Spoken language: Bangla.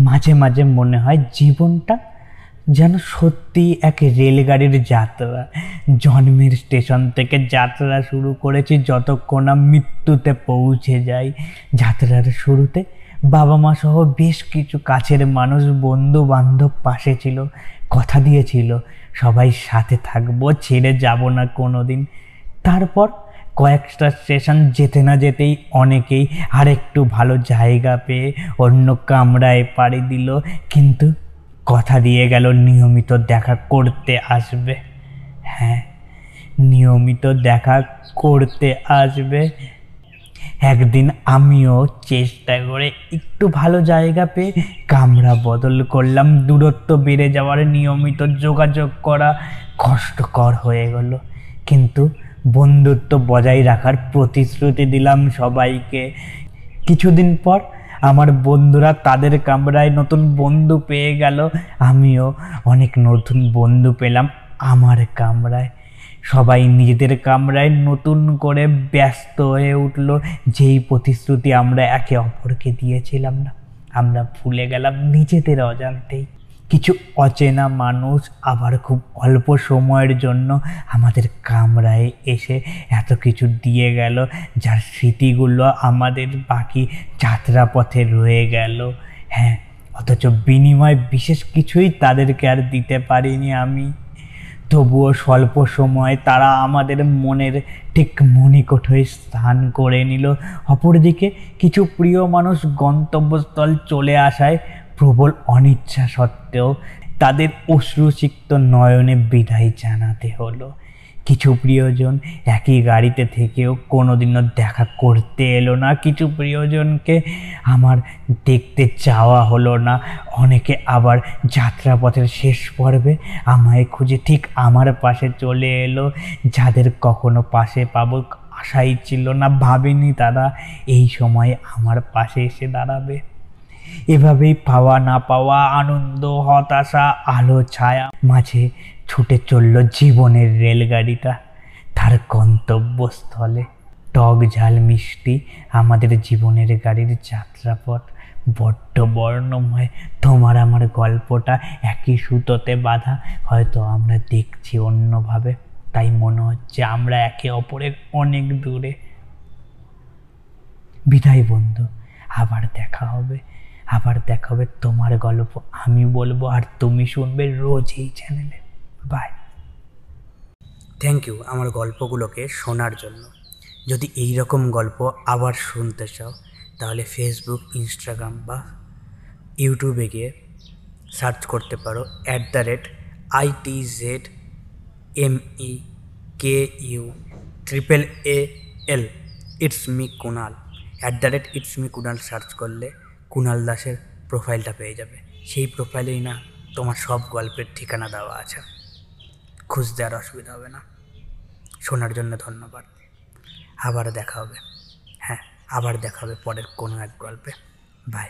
মাঝে মাঝে মনে হয় জীবনটা যেন সত্যি এক রেলগাড়ির যাত্রা। জন্মের স্টেশন থেকে যাত্রা শুরু করেছি যতক্ষণ না মৃত্যুতে পৌঁছে যাই। যাত্রার শুরুতে বাবা মা সহ বেশ কিছু কাছের মানুষ বন্ধু বান্ধব পাশে ছিল, কথা দিয়েছিল, সবাই সাথে থাকব, ছেড়ে যাব না কোনো দিন তারপর কয়েকটা স্টেশন যেতে না যেতেই অনেকেই আরেকটু ভালো জায়গা পেয়ে অন্য কামরায় পাড়ি দিল। কিন্তু কথা দিয়ে গেল, নিয়মিত দেখা করতে আসবে। হ্যাঁ নিয়মিত দেখা করতে আসবে। একদিন আমিও চেষ্টা করে একটু ভালো জায়গা পেয়ে কামরা বদল করলাম। দূরত্ব বেড়ে যাওয়ার নিয়মিত যোগাযোগ করা কষ্টকর হয়ে গেল। কিন্তু বন্ধুত্ব বজায় রাখার প্রতিশ্রুতি দিলাম সবাইকে। কিছুদিন পর আমার বন্ধুরা তাদের কামরায় নতুন বন্ধু পেয়ে গেল। আমিও অনেক নতুন বন্ধু পেলাম আমার কামরায়। সবাই নিজেদের কামরায় নতুন করে ব্যস্ত হয়ে উঠল। যেই প্রতিশ্রুতি আমরা একে অপরকে দিয়েছিলাম না, আমরা ভুলে গেলাম নিজেদের অজান্তেই। কিছু অচেনা মানুষ আবার খুব অল্প সময়ের জন্য আমাদের কামরায় এসে এত কিছু দিয়ে গেল, যার স্মৃতিগুলো আমাদের বাকি যাত্রাপথে রয়ে গেল। হ্যাঁ অথচ বিনিময় বিশেষ কিছুই তাদেরকে আর দিতে পারিনি আমি। তবুও স্বল্প সময় তারা আমাদের মনের ঠিক মণিকোট হয়ে স্থান করে নিল। অপরদিকে কিছু প্রিয় মানুষ গন্তব্যস্থল চলে আসায় প্রবল অনিচ্ছা সত্ত্বেও তাদের অশ্রুসিক্ত নয়নে বিদায় জানাতে হলো। কিছু প্রিয়জন একই গাড়িতে থেকেও কোনোদিনও দেখা করতে এলো না। কিছু প্রিয়জনকে আমার দেখতে চাওয়া হলো না। অনেকে আবার যাত্রাপথের শেষ পর্বে আমায় খুঁজে ঠিক আমার পাশে চলে এলো। যাদের কখনো পাশে পাবো আশাই ছিল না। ভাবেনি তারা এই সময় আমার পাশে এসে দাঁড়াবে। এভাবেই পাওয়া না পাওয়া, আনন্দ, হতাশা, আলো, ছায়া মাঝে ছুটে চলল জীবনের রেলগাড়িটা, তার গন্তব্যস্থলে। টক ঝাল মিষ্টি আমাদের জীবনের গাড়ির যাত্রাপথ। বড্ড বর্ণময়, তোমার আমার গল্পটা একই সুতোতে বাঁধা, হয়তো আমরা দেখছি অন্যভাবে। তাই মনে হচ্ছে আমরা একে অপরের অনেক দূরে। বিদায় বন্ধু, আবার দেখা হবে। আবার দেখা হবে তোমার গল্প। আমি বলব আর তুমি শুনবে রোজ এই চ্যানেলে বাই থ্যাংক ইউ আমার গল্পগুলোকে শোনার জন্য। যদি এই রকম গল্প আবার শুনতে চাও, তাহলে ফেসবুক ইনস্টাগ্রাম বা ইউটিউবে গিয়ে সার্চ করতে পারো। At the rate I T Z M E K U triple A L it's me Kunal at the rate it's me Kunal search করলে কুনাল দাসের প্রোফাইলটা পেয়ে যাবে। সেই প্রোফাইলেই না তোমার সব গল্পের ঠিকানা দেওয়া আছে। খুঁজতে আর অসুবিধা হবে না। শোনার জন্য ধন্যবাদ। আবার দেখা হবে। হ্যাঁ আবার দেখা হবে পরের কোনো এক গল্পে। বাই